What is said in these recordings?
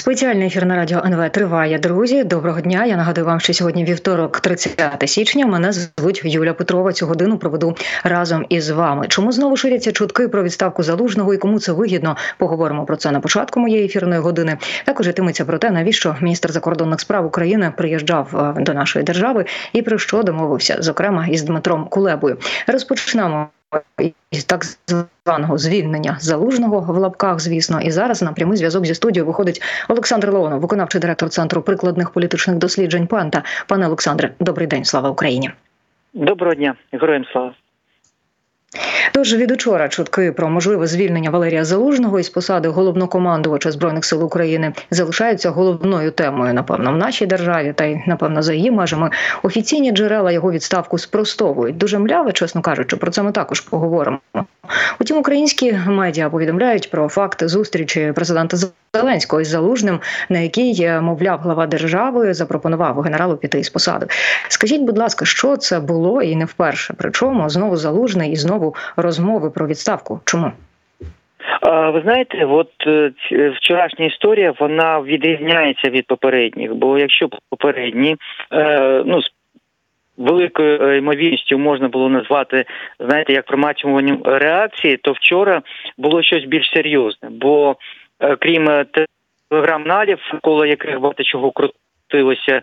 Спеціальний ефір на радіо НВ триває. Друзі, доброго дня. Я нагадую вам, що сьогодні вівторок, 30 січня. Мене звуть Юля Петрова. Цю годину проведу разом із вами. Чому знову ширяться чутки про відставку залужного і кому це вигідно? Поговоримо про це на початку моєї ефірної години. Також йтиметься про те, навіщо міністр закордонних справ України приїжджав е, до нашої держави і про що домовився, зокрема із Дмитром Кулебою. Розпочнемо так званого звільнення залужного в лапках, звісно, і зараз на прямий зв'язок зі студією виходить Олександр Леонов, виконавчий директор центру прикладних політичних досліджень. Панта пане Олександре, добрий день, слава Україні. Доброго дня, героям слава. Тож від учора чутки про можливе звільнення Валерія Залужного із посади головнокомандувача збройних сил України залишаються головною темою, напевно, в нашій державі, та й напевно за її межами офіційні джерела його відставку спростовують. Дуже мляво, чесно кажучи, про це ми також поговоримо. Утім, українські медіа повідомляють про факт зустрічі президента Зеленського із залужним, на якій е, мовляв глава держави запропонував генералу піти із посади. Скажіть, будь ласка, що це було і не вперше? Причому знову залужний і знову розмови про відставку? Чому? Ви знаєте, от е, вчорашня історія вона відрізняється від попередніх, бо якщо попередні е, ну великою е, ймовірністю можна було назвати, знаєте, як промачуванням реакції, то вчора було щось більш серйозне. Бо е, крім е, телеграм-налів, коло яких багато чого крутилося,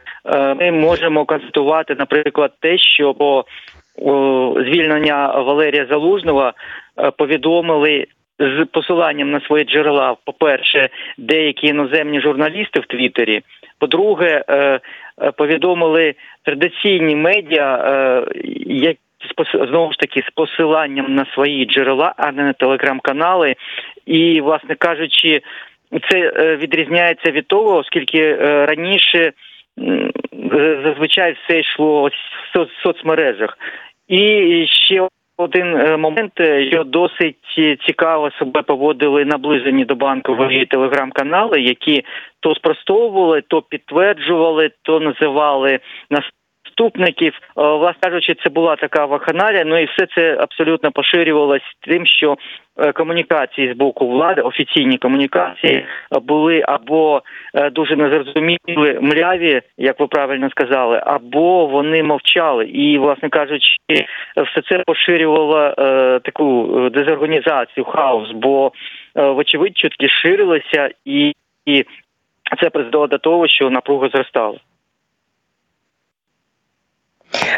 ми можемо констатувати, наприклад, те, що по звільнення Валерія Залужного повідомили. З посиланням на свої джерела, по перше, деякі іноземні журналісти в Твіттері, По-друге, повідомили традиційні медіа, е, як знову ж таки з посиланням на свої джерела, а не на телеграм-канали, і, власне кажучи, це е, відрізняється від того, оскільки е, раніше зазвичай все йшло в соцмережах. І ще один момент, що досить цікаво себе поводили наближені до банкової телеграм-канали, які то спростовували, то підтверджували, то називали нас наступників. Е, власне кажучи, це була така вакханалія, Ну і все це абсолютно поширювалось тим, що е, комунікації з боку влади, офіційні комунікації були або е, дуже незрозумілі мляві, як ви правильно сказали, або вони мовчали. І, власне кажучи, все це поширювало таку дезорганізацію, хаос, бо вочевидь чутки ширилися і. і це призвело до того, що напруга зростала.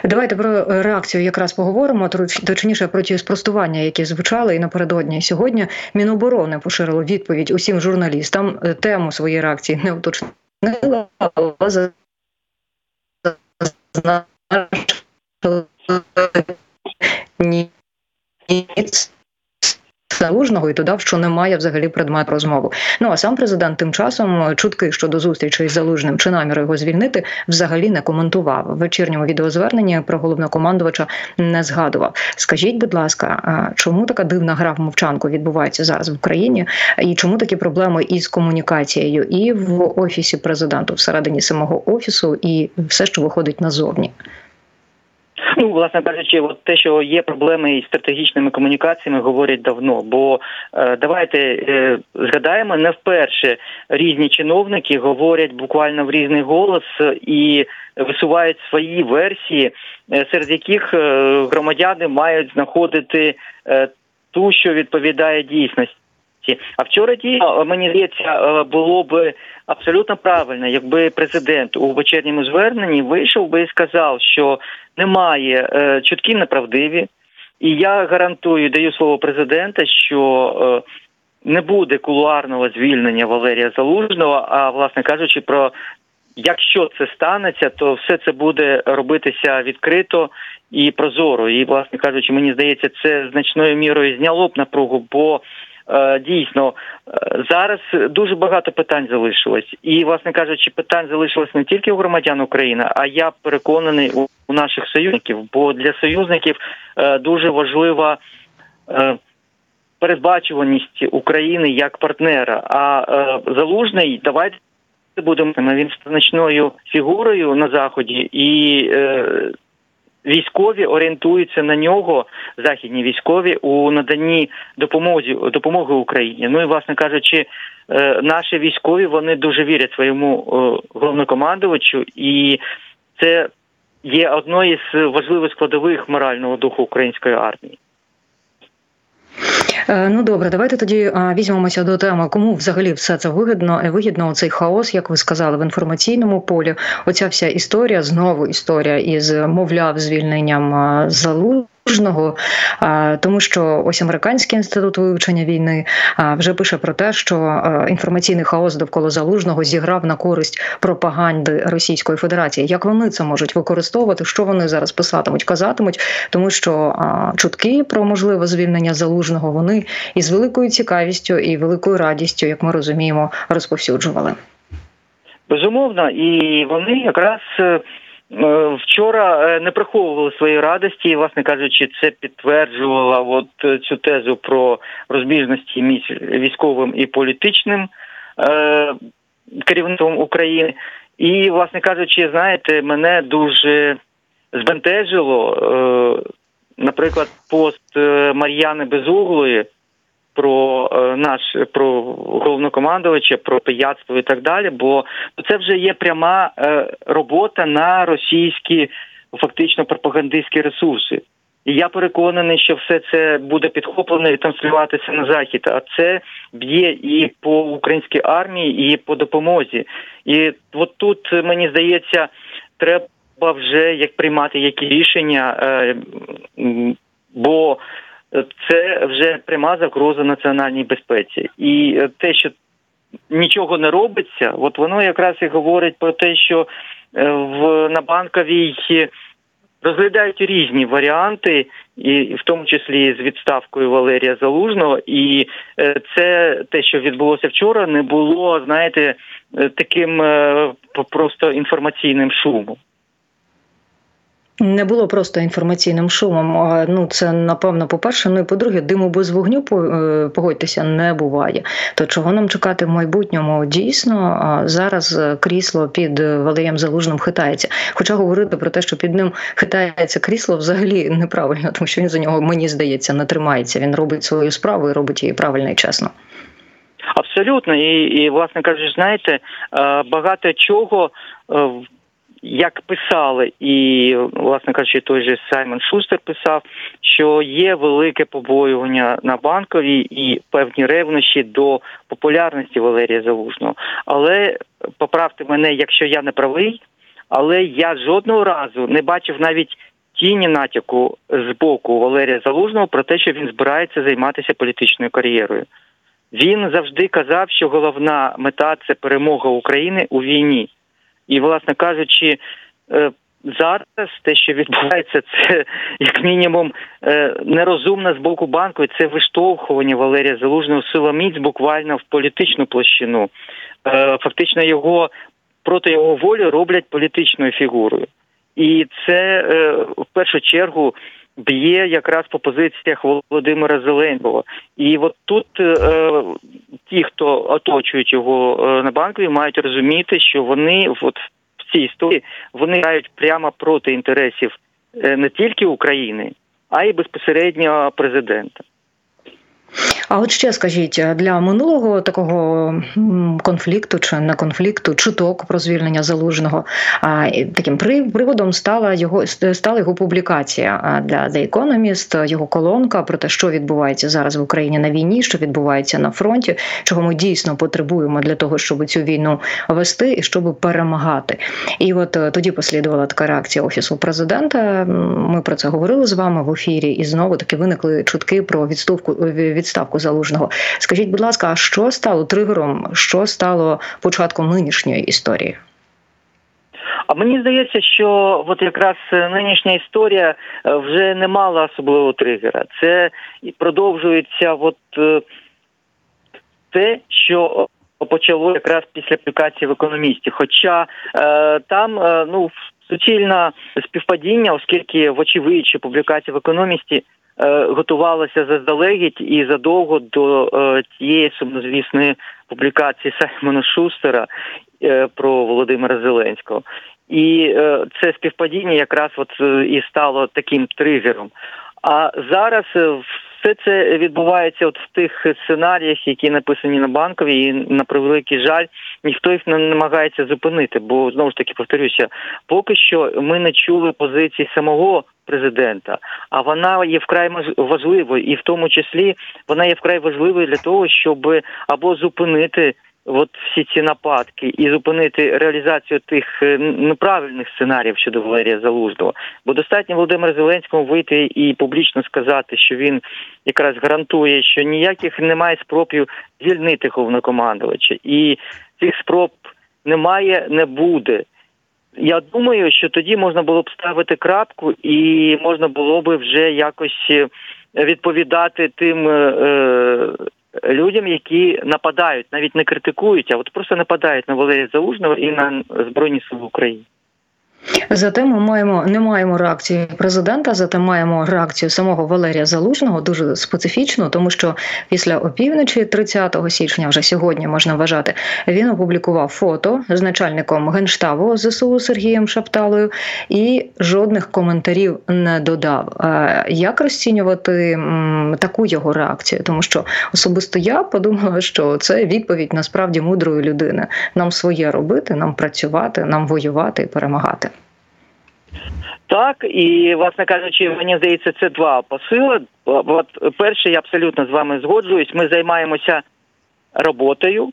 Давайте про е, реакцію якраз поговоримо. точніше про ті спростування, які звучали і напередодні сьогодні. Міноборони поширило відповідь усім журналістам. Е, тему своєї реакції не уточнила, але ні залужного і додав, що немає взагалі предмет розмови. Ну а сам президент тим часом чутки щодо зустрічі із залужним чи наміру його звільнити взагалі не коментував. В вечірньому відеозверненні про головнокомандувача не згадував. Скажіть, будь ласка, чому така дивна гра в мовчанку відбувається зараз в Україні? І чому такі проблеми із комунікацією і в офісі президенту всередині самого офісу, і все, що виходить назовні? Ну, власне кажучи, от те, що є проблеми із стратегічними комунікаціями, говорять давно. Бо е, давайте е, згадаємо не вперше різні чиновники говорять буквально в різний голос і висувають свої версії, е, серед яких е, громадяни мають знаходити е, ту, що відповідає дійсності. А вчора дійсно мені здається було б абсолютно правильно, якби президент у вечірньому зверненні вийшов би і сказав, що немає е, чутки неправдиві, і я гарантую, даю слово президента, що е, не буде кулуарного звільнення Валерія Залужного. А власне кажучи, про якщо це станеться, то все це буде робитися відкрито і прозоро. І, власне кажучи, мені здається, це значною мірою зняло б напругу, бо Е, дійсно е, зараз дуже багато питань залишилось, і, власне кажучи, питань залишилось не тільки у громадян України, а я переконаний у наших союзників. Бо для союзників е, дуже важлива передбачуваність України як партнера. А залужний давайте будемо він значною фігурою на заході і військові орієнтуються на нього, західні військові у наданні допомозі допомоги Україні. Ну і власне кажучи, наші військові вони дуже вірять своєму головнокомандувачу, і це є одною з важливих складових морального духу української армії. Е, ну добре, давайте тоді візьмемося до теми, кому взагалі все це вигідно е, вигідно. Цей хаос, як ви сказали, в інформаційному полі. Оця вся історія знову історія із мовляв звільненням залу. Залужного, тому що ось американський інститут вивчення війни вже пише про те, що інформаційний хаос довкола залужного зіграв на користь пропаганди Російської Федерації. Як вони це можуть використовувати? Що вони зараз писатимуть, казатимуть, тому що чутки про можливе звільнення залужного вони із великою цікавістю і великою радістю, як ми розуміємо, розповсюджували. Безумовно, і вони якраз Е, вчора е, не приховували свої радості, власне кажучи, це підтверджувало от е, цю тезу про розбіжності між військовим і політичним е, керівництвом України. І, власне кажучи, знаєте, мене дуже збентежило, е, наприклад, пост Мар'яни Безуглої про е, наш про головнокомандувача, про пияцтво і так далі. Бо це вже є пряма е, робота на російські фактично пропагандистські ресурси. І я переконаний, що все це буде підхоплено і транслюватися на захід. А це б'є і по українській армії, і по допомозі. І от тут мені здається, треба вже як приймати які рішення, е, бо це вже пряма загроза національній безпеці, і е, те, що нічого не робиться, от воно якраз і говорить про те, що е, в на банковій розглядають різні варіанти, і в тому числі з відставкою Валерія Залужного, і е, це те, що відбулося вчора, не було, знаєте, таким просто інформаційним шумом. Не було просто інформаційним шумом. Ну це напевно, по перше. Ну і по-друге, диму без вогню е, погодьтеся не буває. То чого нам чекати в майбутньому? Дійсно, зараз крісло під Валерієм Залужним хитається. Хоча говорити про те, що під ним хитається крісло, взагалі неправильно, тому що він за нього мені здається не тримається. Він робить свою справу і робить її правильно і чесно. Абсолютно, і, і власне кажучи, знаєте, е, багато чого е, як писали, і власне кажучи, той же Саймон Шустер писав, що є велике побоювання на банковій і певні ревнощі до популярності Валерія Залужного. Але поправте мене, якщо я не правий, але я жодного разу не бачив навіть. Тіні натяку з боку Валерія Залужного про те, що він збирається займатися політичною кар'єрою. Він завжди казав, що головна мета це перемога України у війні. І, власне кажучи, е, зараз те, що відбувається, це як мінімум е, нерозумне з боку банку, і це виштовхування Валерія Залужного силоміць буквально в політичну площину. Е, фактично його проти його волі роблять політичною фігурою. І це в першу чергу б'є якраз по позиціях Володимира Зеленського. І от тут е, ті, хто оточують його е, на банкові, мають розуміти, що вони от в цій історії вони грають прямо проти інтересів е, не тільки України, а й безпосередньо президента. А от ще скажіть для минулого такого конфлікту чи не конфлікту, чуток про звільнення залужного таким приводом стала його стала його публікація для The Economist, його колонка про те, що відбувається зараз в Україні на війні, що відбувається на фронті, чого ми дійсно потребуємо для того, щоб цю війну вести і щоб перемагати. І от е, тоді послідувала така реакція офісу президента. Ми про це говорили з вами в ефірі, і знову таки виникли чутки про відставку відставку залужного. Скажіть, будь ласка, а що стало тригером? Що стало початком нинішньої історії? А мені здається, що от якраз нинішня історія е, вже не мала особливого тригера. Це продовжується от е, те, що почало якраз після публікації в економісті. Хоча е, там е, ну суцільне співпадіння, оскільки вочевидь, що публікація в економісті готувалася заздалегідь і задовго до е, тієї сумнозвісної публікації Саймона Шустера е, про Володимира Зеленського. І це співпадіння якраз от і стало таким тригером. А зараз все це відбувається от в тих сценаріях, які написані на банкові, і на превеликий жаль, ніхто їх не намагається зупинити. Бо знову ж таки повторюся, поки що ми не чули позиції самого президента, а вона є вкрай важливою, і в тому числі вона є вкрай важливою для того, щоб або зупинити от всі ці нападки і зупинити реалізацію тих е, неправильних сценаріїв щодо Валерія Залужного. Бо достатньо Володимиру Зеленському вийти і публічно сказати, що він якраз гарантує, що ніяких немає спробів звільнити головнокомандувача, і цих спроб немає, не буде. Я думаю, що тоді можна було б ставити крапку, і можна було б вже якось е, відповідати тим е, людям, які нападають, навіть не критикують, а от просто нападають на Валерія Залужного і на Збройні Сили України. Зате ми маємо не маємо реакції президента, зате маємо реакцію самого Валерія Залужного, дуже специфічну, тому що після опівночі, 30 січня, вже сьогодні можна вважати, він опублікував фото з начальником генштабу ЗСУ Сергієм Шапталою і жодних коментарів не додав. Як розцінювати таку його реакцію? Тому що особисто я подумала, що це відповідь насправді мудрої людини. Нам своє робити, нам працювати, нам воювати і перемагати. Так, і власне кажучи, мені здається, це два посили. От перше, я абсолютно з вами згоджуюсь. Ми займаємося роботою,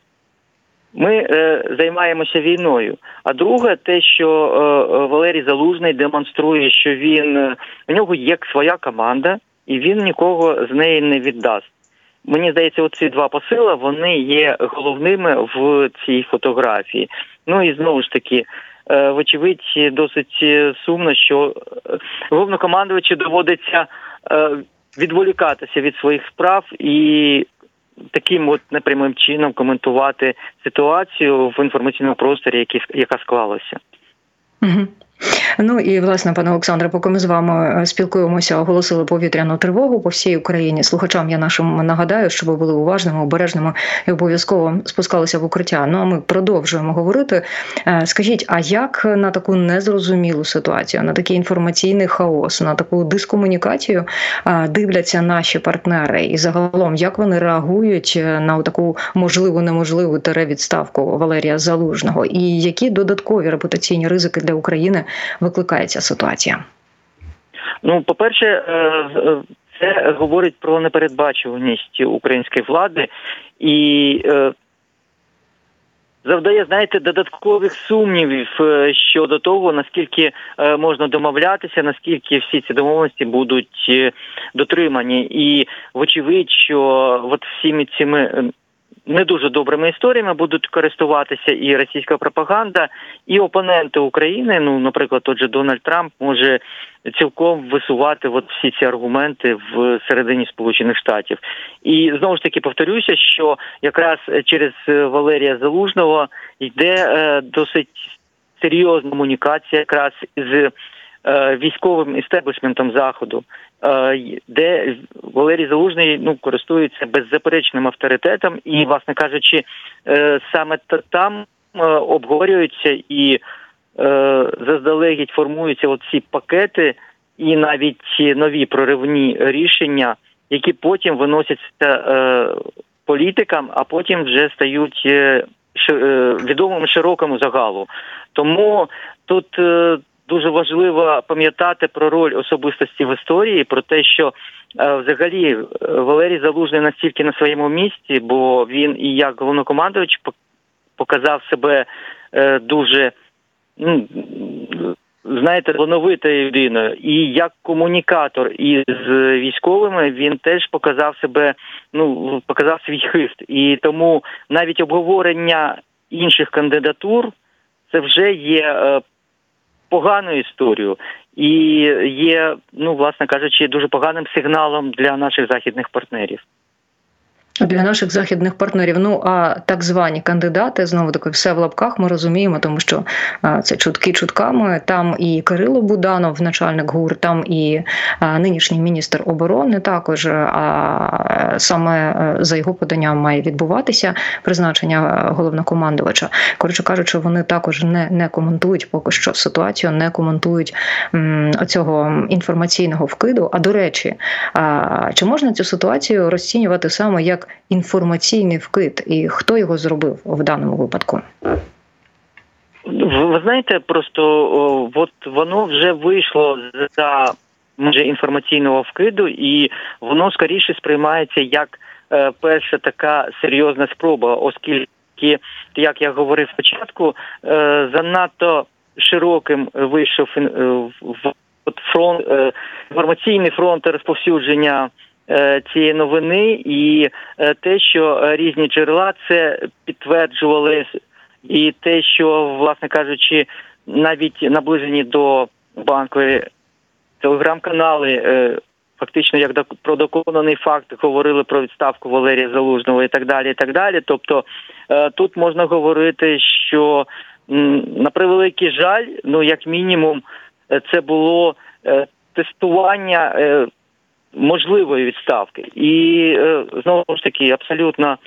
ми е, займаємося війною. А друге, те, що е, Валерій Залужний демонструє, що він у нього є своя команда, і він нікого з неї не віддасть. Мені здається, оці два посила вони є головними в цій фотографії. Ну і знову ж таки. Е, вочевидь, досить сумно, що е, головнокомандувачу доводиться е, відволікатися від своїх справ і таким от непрямим чином коментувати ситуацію в інформаційному просторі, яка склалася. Угу. Ну і власне, пане Олександре, поки ми з вами е, спілкуємося, оголосили повітряну тривогу по всій Україні. Слухачам я нашим нагадаю, щоб ви були уважними, обережними і обов'язково спускалися в укриття. Ну а ми продовжуємо говорити. Е, скажіть, а як на таку незрозумілу ситуацію, на такий інформаційний хаос, на таку дискомунікацію е, дивляться наші партнери, і загалом як вони реагують на таку можливу неможливу тере-відставку Валерія Залужного, і які додаткові репутаційні ризики для України викликає ця ситуація? Ну, по перше, е, е, це говорить про непередбачуваність української влади і. Е, завдає, знаєте, додаткових сумнівів щодо того, наскільки можна домовлятися, наскільки всі ці домовленості будуть дотримані, і вочевидь, що от всіми цими не дуже добрими історіями будуть користуватися і російська пропаганда, і опоненти України. Ну, наприклад, тот же Дональд Трамп може цілком висувати от всі ці аргументи в середині Сполучених Штатів. І знову ж таки повторюся, що якраз через Валерія Залужного йде е, досить серйозна комунікація, якраз з військовим істеблішментом заходу. Е, де Валерій Залужний ну користується беззаперечним авторитетом, і, власне кажучи, е, саме там е, обговорюються і заздалегідь формуються оці пакети, і навіть нові проривні рішення, які потім виносяться політикам, а потім вже стають відомим широкому загалу. Тому тут дуже важливо пам'ятати про роль особистості в історії, про те, що е, взагалі е, Валерій Залужний настільки на своєму місці, бо він і як головнокомандувач показав себе е, дуже. ну, Знаєте, талановитою людиною, і як комунікатор із військовими він теж показав себе, ну показав свій хист, і тому навіть обговорення інших кандидатур це вже є погану історію і є, ну власне кажучи, дуже поганим сигналом для наших західних партнерів. Для наших західних партнерів. Ну а так звані кандидати знову таки все в лапках. Ми розуміємо, тому що це чутки чутками. Там і Кирило Буданов, начальник ГУР, там і нинішній міністр оборони. Також а саме е, за його поданням має відбуватися призначення головнокомандувача. Коротше кажучи, вони також не не коментують поки що ситуацію, не коментують цього інформаційного вкиду. А до речі, а, чи можна цю ситуацію розцінювати саме як інформаційний вкид, і хто його зробив в даному випадку? Ви знаєте, просто от воно вже вийшло за може інформаційного вкиду, і воно скоріше сприймається як е, перша така серйозна спроба, оскільки, як я говорив спочатку, е, занадто широким вийшов е, фронт інформаційний фронт розповсюдження цієї новини, і е, те, що різні джерела це підтверджували, і те, що, власне кажучи, навіть наближені до банкової телеграм-канали. Е, фактично, як про доконаний факт говорили про відставку Валерія Залужного і так далі. і так далі. Тобто тут можна говорити, що на превеликий жаль, ну як мінімум, це було тестування можливої відставки. І е, знову ж таки, абсолютно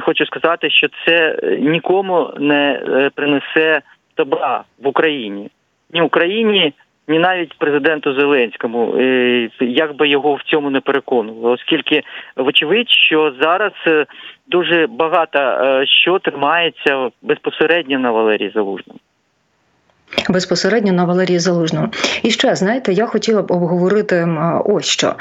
хочу сказати, що це нікому не е, принесе добра в Україні, ні Україні, ні навіть президенту Зеленському, е, як би його в цьому не переконували, оскільки вочевидь, що зараз дуже багато що тримається безпосередньо на Валерії Залужному безпосередньо на Валерії Залужному. І ще знаєте, я хотіла б обговорити ось що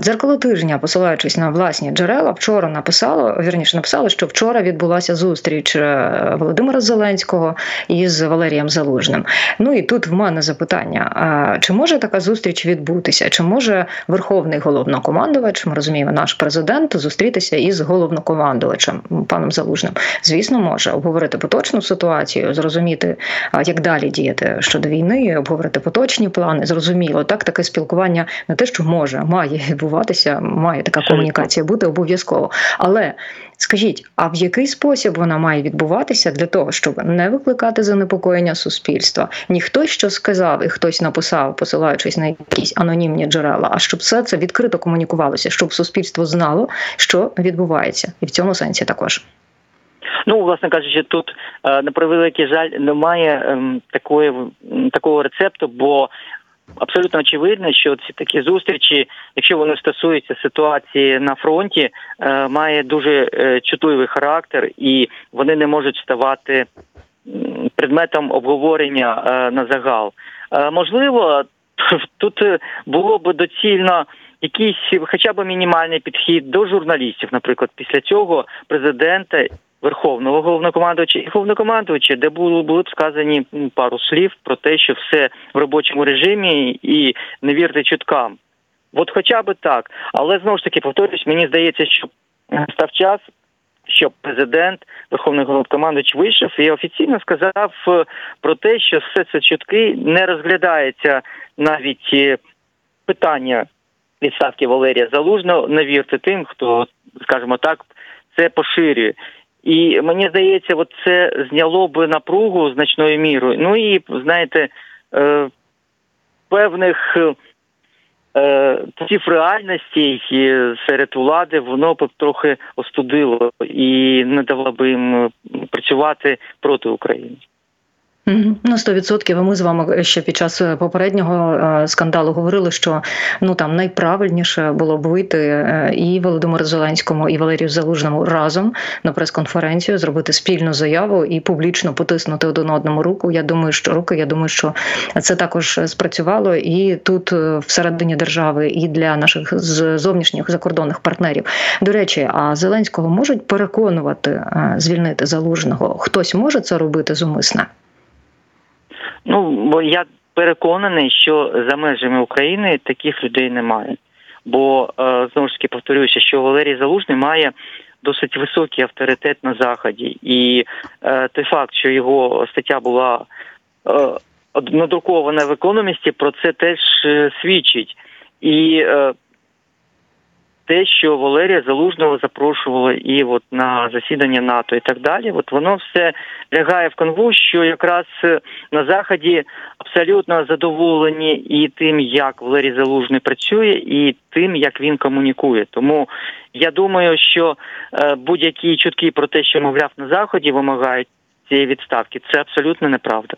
дзеркало тижня, посилаючись на власні джерела, вчора написало вірніше написало, що вчора відбулася зустріч е, Володимира Зеленського із Валерієм Залужним. Ну і тут в мене запитання: чи може така зустріч відбутися? Чи може верховний головнокомандувач, ми розуміємо, наш президент зустрітися із головнокомандувачем паном Залужним? Звісно, може обговорити поточну ситуацію, зрозуміти, як далі далі діяти щодо війни, обговорити поточні плани. Зрозуміло, так таке спілкування не те, що може, має відбуватися, має така комунікація бути обов'язково. Але скажіть, а в який спосіб вона має відбуватися для того, щоб не викликати занепокоєння суспільства? Ніхто що сказав і хтось написав, посилаючись на якісь анонімні джерела, а щоб все це відкрито комунікувалося, щоб суспільство знало, що відбувається, і в цьому сенсі також. Ну, власне кажучи, тут е, на превеликий жаль немає ем, такої такого рецепту, бо абсолютно очевидно, що ці такі зустрічі, якщо вони стосуються ситуації на фронті, е, має дуже е, чутливий характер, і вони не можуть ставати предметом обговорення на загал. Можливо, тут було б доцільно. Якийсь хоча б мінімальний підхід до журналістів, наприклад, після цього президента Верховного головнокомандувача і головнокомандувача, де було були б сказані пару слів про те, що все в робочому режимі і не вірте чуткам. От хоча б так. Але знову ж таки повторюсь, мені здається, що став час, щоб президент, верховний головнокомандувач вийшов і офіційно сказав е, про те, що все це чутки не розглядається навіть е, питання відставки Валерія Залужного. Не вірте тим, хто скажімо так. Це поширює і мені здається, от це зняло би напругу значною мірою. Ну і знаєте, е, певних е, цифр реальності серед влади воно б трохи остудило і не давало би їм працювати проти України. Ну, 100%. Ми з вами ще під час е, попереднього е, скандалу говорили, що ну там найправильніше було б вийти е, і Володимиру Зеленському, і Валерію Залужному разом на прес-конференцію, зробити спільну заяву і публічно потиснути один одному руку. Я думаю, що руки. Я думаю, що це також спрацювало і тут всередині держави, і для наших зовнішніх закордонних партнерів. До речі, а Зеленського можуть переконувати звільнити залужного. Хтось може це робити зумисне. Ну бо я переконаний, що за межами України таких людей немає. Бо е, знову ж таки повторююся, що Валерій Залужний має досить високий авторитет на заході, і е, той факт, що його стаття була е, надрукована в економісті, про це теж свідчить. І те, що Валерія Залужного запрошували і от на засідання НАТО, і так далі, от воно все лягає в канву, що якраз е, на заході абсолютно задоволені і тим, як Валерій Залужний працює, і тим, як він комунікує. Тому я думаю, що е, будь-які чутки про те, що мовляв на заході вимагають цієї відставки, це абсолютно неправда.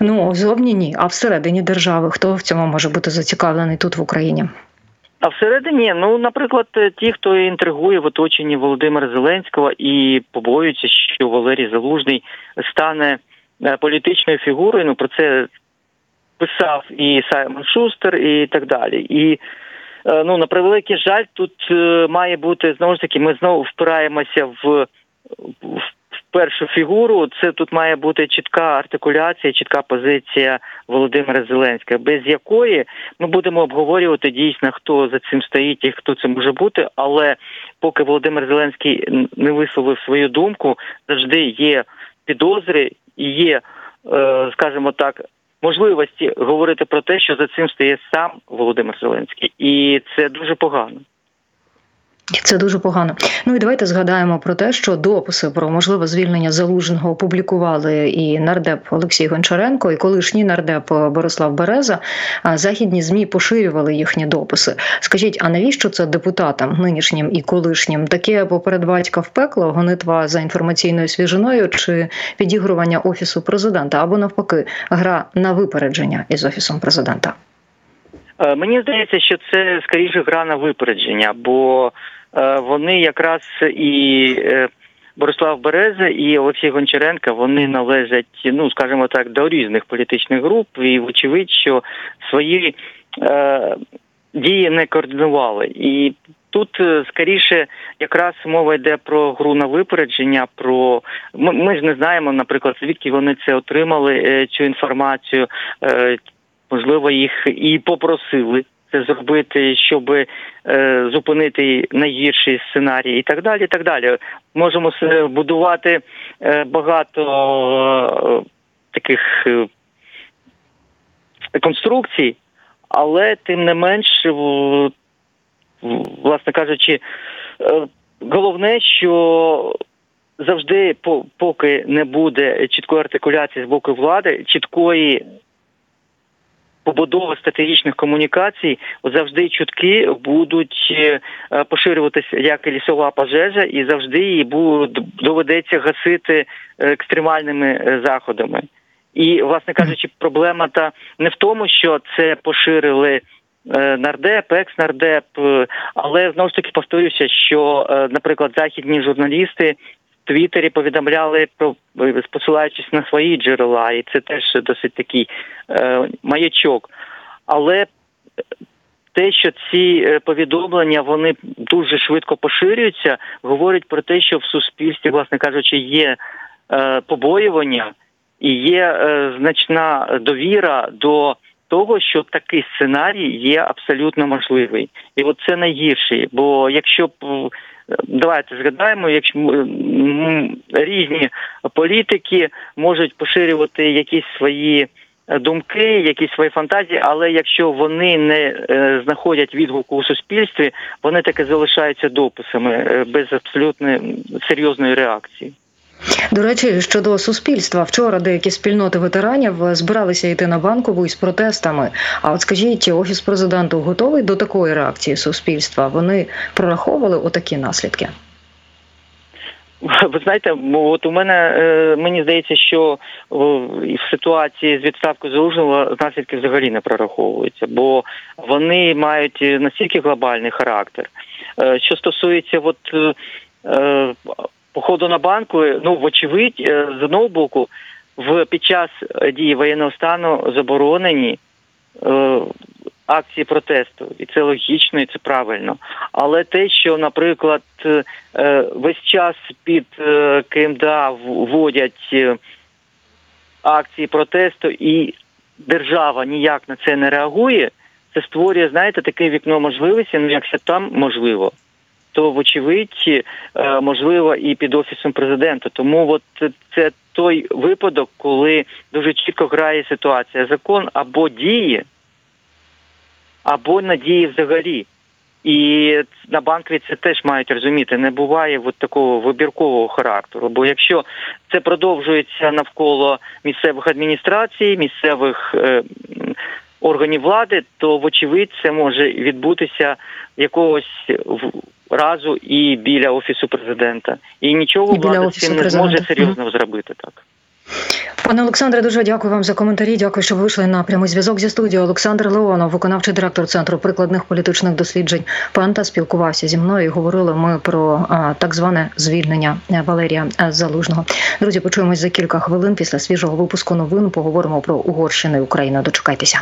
Ну зовні ні. А всередині держави хто в цьому може бути зацікавлений тут в Україні? А всередині, ну, наприклад, ті, хто інтригує в оточенні Володимира Зеленського і побоюються, що Валерій Залужний стане е, політичною фігурою. Ну про це писав і Саймон Шустер, і так далі. І е, ну на превеликий жаль, тут е, має бути знову ж таки, ми знову впираємося в. в першу фігуру, це тут має бути чітка артикуляція, чітка позиція Володимира Зеленського, без якої ми будемо обговорювати дійсно, хто за цим стоїть і хто це може бути. Але поки Володимир Зеленський не висловив свою думку, завжди є підозри і є, е, скажімо так. Можливості говорити про те, що за цим стає сам Володимир Зеленський, і це дуже погано. Це дуже погано. Ну і давайте згадаємо про те, що дописи про можливе звільнення залужного опублікували і нардеп Олексій Гончаренко, і колишній нардеп Борислав Береза. А західні змі поширювали їхні дописи. Скажіть, а навіщо це депутатам, нинішнім і колишнім? Таке поперед батька в пекло, гонитва за інформаційною свіжиною чи підігрування офісу президента, або навпаки, гра на випередження із офісом президента? Е, мені здається, що це скоріше гра на випередження, бо Е, вони якраз і е, Борислав Береза і Олексій Гончаренко вони належать, ну скажімо так, до різних політичних груп, і вочевидь, що свої е, дії не координували. І тут скоріше якраз мова йде про гру на випередження. Про ми, ми ж не знаємо, наприклад, звідки вони це отримали цю інформацію. Е, Можливо, їх і попросили це зробити, щоб е, зупинити найгірший сценарій, і так далі. і так далі. Можемо будувати е, багато е, таких е, конструкцій, але тим не менш, власне кажучи, е, головне, що завжди, поки не буде чіткої артикуляції з боку влади, чіткої побудова стратегічних комунікацій завжди чутки будуть е, поширюватися як лісова пожежа, і завжди її доведеться гасити екстремальними е, заходами. І, власне кажучи, проблема та не в тому, що це поширили. Е, нардеп, екс-нардеп, але знову ж таки повторюся, що, наприклад, західні журналісти Твіттері повідомляли про посилаючись на свої джерела, і це теж досить такий е, маячок. Але те, що ці е, повідомлення вони дуже швидко поширюються, говорить про те, що в суспільстві, власне кажучи, є е, побоювання і є е, значна довіра до. Того, що такий сценарій є абсолютно можливий, і от це найгірший. Бо якщо б давайте згадаємо, якщо різні політики можуть поширювати якісь свої е, думки, якісь свої фантазії, але якщо вони не е, знаходять відгуку у суспільстві, вони таки залишаються дописами е, без абсолютно серйозної реакції. До речі, щодо суспільства, вчора деякі спільноти ветеранів збиралися йти на банкову із протестами. А от скажіть, офіс президенту готовий до такої реакції суспільства? Вони прораховували отакі наслідки. Ви знаєте, от у мене е, мені здається, що в ситуації з відставкою залужного наслідки взагалі не прораховуються, бо вони мають настільки глобальний характер. Е, що стосується от е, походу на банку, ну вочевидь, е, з одного боку, в під час дії воєнного стану заборонені е, акції протесту, і це логічно, і це правильно. Але те, що, наприклад, е, весь час під е, КМДА вводять е, акції протесту, і держава ніяк на це не реагує, це створює, знаєте, таке вікно можливості, ну як це там можливо то вочевидь е, можливо і під офісом президента. Тому от це той випадок, коли дуже чітко грає ситуація. Закон або діє, або надії взагалі. І на банкові це теж мають розуміти. Не буває от такого вибіркового характеру. Бо якщо це продовжується навколо місцевих адміністрацій, місцевих е, органів влади, то вочевидь це може відбутися якогось разу і біля офісу президента. І нічого і влада з цим не зможе серйозно mm-hmm. зробити так. Пане Олександре, дуже дякую вам за коментарі. Дякую, що вийшли на прямий зв'язок зі студією. Олександр Леонов, виконавчий директор центру прикладних політичних досліджень. Панта спілкувався зі мною. і Говорили ми про а, так зване звільнення Валерія Залужного. Друзі, почуємось за кілька хвилин після свіжого випуску новин. Поговоримо про Угорщину і Україну. Дочекайтеся.